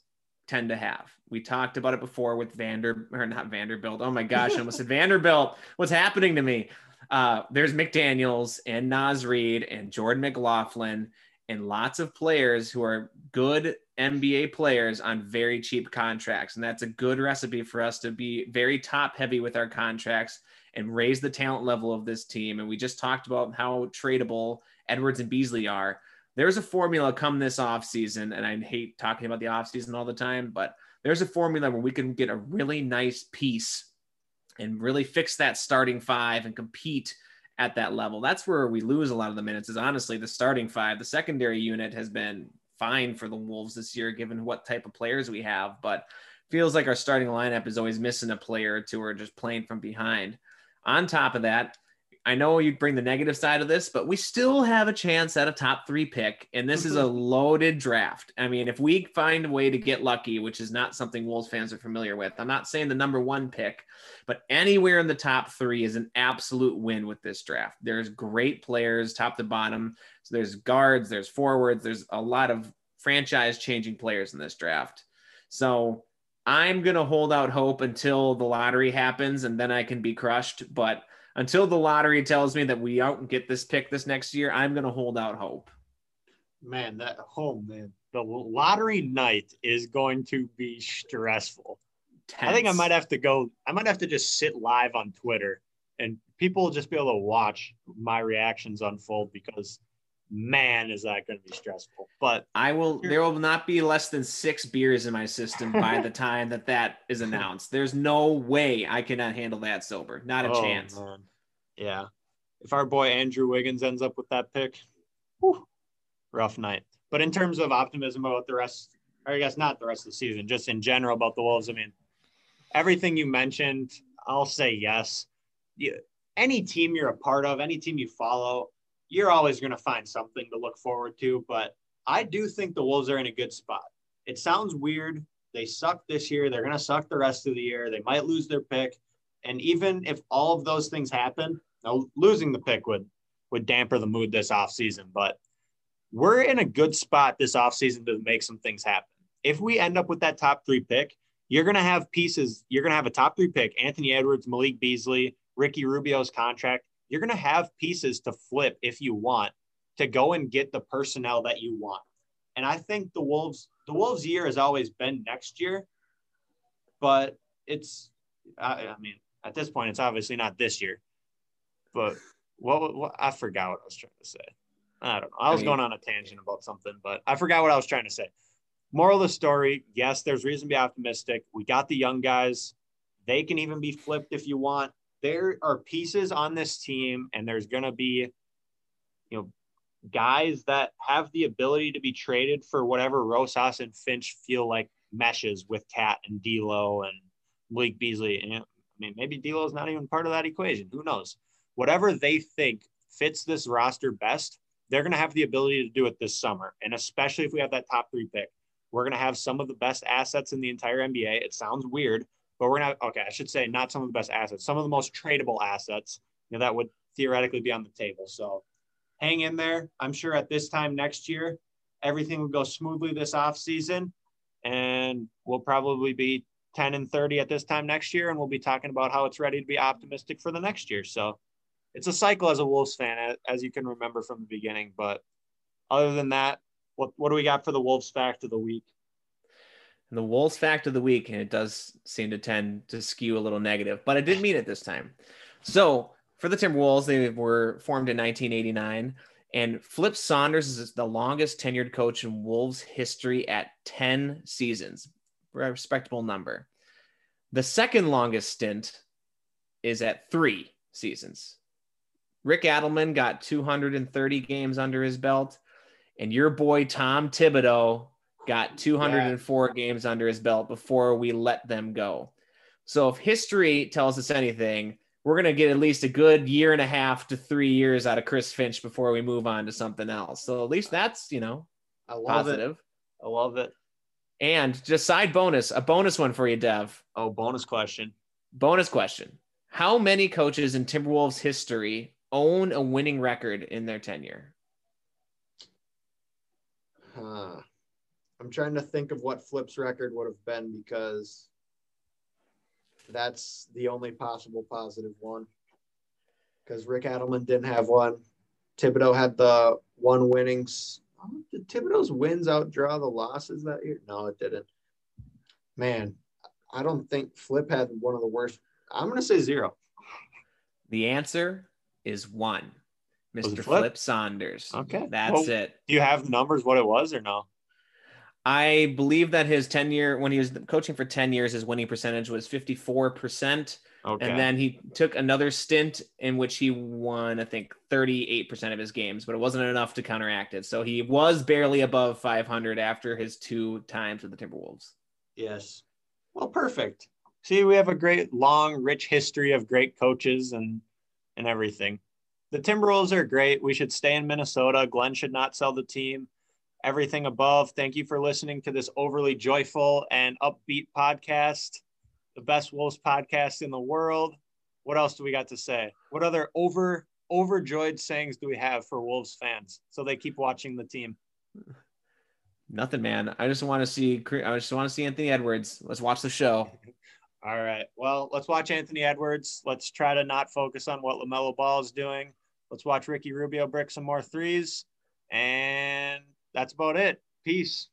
tend to have. We talked about it before with Vander or not Vanderbilt. Oh my (laughs) gosh, I almost said Vanderbilt. What's happening to me? Uh, there's McDaniels and Naz Reid and Jordan McLaughlin and lots of players who are good NBA players on very cheap contracts. And that's a good recipe for us to be very top heavy with our contracts and raise the talent level of this team. And we just talked about how tradable Edwards and Beasley are there's a formula come this off season, and I hate talking about the off season all the time, but there's a formula where we can get a really nice piece and really fix that starting five and compete at that level. That's where we lose a lot of the minutes. Is honestly the starting five. The secondary unit has been fine for the Wolves this year, given what type of players we have, but feels like our starting lineup is always missing a player or two or just playing from behind. On top of that, I know you bring the negative side of this, but we still have a chance at a top three pick. And this is a mm-hmm. loaded draft. I mean, if we find a way to get lucky, which is not something Wolves fans are familiar with, I'm not saying the number one pick, but anywhere in the top three is an absolute win with this draft. There's great players top to bottom. So there's guards, there's forwards, there's a lot of franchise changing players in this draft. So I'm going to hold out hope until the lottery happens and then I can be crushed. But until the lottery tells me that we don't get this pick this next year, I'm going to hold out hope. Man, that home, oh, man, the lottery night is going to be stressful. Tense. I think I might have to go. I might have to just sit live on Twitter, and people will just be able to watch my reactions unfold because man, is that going to be stressful. But I will, there will not be less than six beers in my system by the (laughs) time that that is (laughs) announced. There's no way I cannot handle that sober. Not a oh, chance. Man. Yeah. If our boy Andrew Wiggins ends up with that pick, whew, rough night. But in terms of optimism about the rest, or I guess not the rest of the season, just in general about the Wolves, I mean, everything you mentioned, I'll say yes. You, any team you're a part of, any team you follow, you're always going to find something to look forward to. But I do think the Wolves are in a good spot. It sounds weird. They suck this year. They're going to suck the rest of the year. They might lose their pick. And even if all of those things happen, now losing the pick would would damper the mood this offseason. But we're in a good spot this offseason to make some things happen. If we end up with that top three pick, you're going to have pieces. You're going to have a top three pick, Anthony Edwards, Malik Beasley, Ricky Rubio's contract you're going to have pieces to flip if you want to go and get the personnel that you want. And I think the Wolves, the Wolves' year has always been next year, but it's, I, I mean, at this point, it's obviously not this year. But what, what I forgot what I was trying to say. I don't know. I was I mean, going on a tangent about something, but I forgot what I was trying to say. Moral of the story: Yes, there's reason to be optimistic. We got the young guys; they can even be flipped if you want there are pieces on this team, and there's going to be, you know, guys that have the ability to be traded for whatever Rosas and Finch feel like meshes with KAT and D'Lo and Malik Beasley. And I mean, maybe D'Lo is not even part of that equation. Who knows? Whatever they think fits this roster best, they're going to have the ability to do it this summer. And especially if we have that top three pick, we're going to have some of the best assets in the entire NBA. It sounds weird, but we're not okay. I should say not some of the best assets, some of the most tradable assets you know, that would theoretically be on the table. So hang in there. I'm sure at this time next year, everything will go smoothly this off season, and we'll probably be 10 and 30 at this time next year, and we'll be talking about how it's ready to be optimistic for the next year. So it's a cycle as a Wolves fan, as you can remember from the beginning. But other than that, what, what do we got for the Wolves fact of the week? And the Wolves fact of the week, and it does seem to tend to skew a little negative, but I didn't mean it this time. So for the Timberwolves, they were formed in 1989, and Flip Saunders is the longest tenured coach in Wolves history at 10 seasons, respectable number. The second longest stint is at three seasons. Rick Adelman got 230 games under his belt, and your boy Tom Thibodeau got 204 yeah. games under his belt before we let them go. So if history tells us anything, we're going to get at least a good year and a half to three years out of Chris Finch before we move on to something else. So at least that's, you know, I love positive. It. I love it. And just side bonus, a bonus one for you, Dev. Oh, bonus question. Bonus question. How many coaches in Timberwolves history own a winning record in their tenure? Huh. I'm trying to think of what Flip's record would have been because that's the only possible positive one. Because Rick Adelman didn't have one. Thibodeau had the one winnings. Um, did Thibodeau's wins outdraw the losses that year? No, it didn't. Man, I don't think Flip had one of the worst. I'm going to say zero. The answer is one. Mr. Flip? Flip? Saunders. Okay. That's well, it. Do you have numbers what it was or no? I believe that his 10 year, when he was coaching for 10 years, his winning percentage was 54%. Okay. And then he took another stint in which he won, I think, 38% of his games, but it wasn't enough to counteract it. So he was barely above 500 after his two times with the Timberwolves. Yes. Well, perfect. See, we have a great, long, rich history of great coaches and and everything. The Timberwolves are great. We should stay in Minnesota. Glen should not sell the team everything above. Thank you for listening to this overly joyful and upbeat podcast, the best Wolves podcast in the world. What else do we got to say? What other over overjoyed sayings do we have for Wolves fans so they keep watching the team? Nothing, man. I just want to see. I just want to see Anthony Edwards. Let's watch the show. (laughs) All right. Well, let's watch Anthony Edwards. Let's try to not focus on what LaMelo Ball is doing. Let's watch Ricky Rubio brick some more threes. And that's about it. Peace.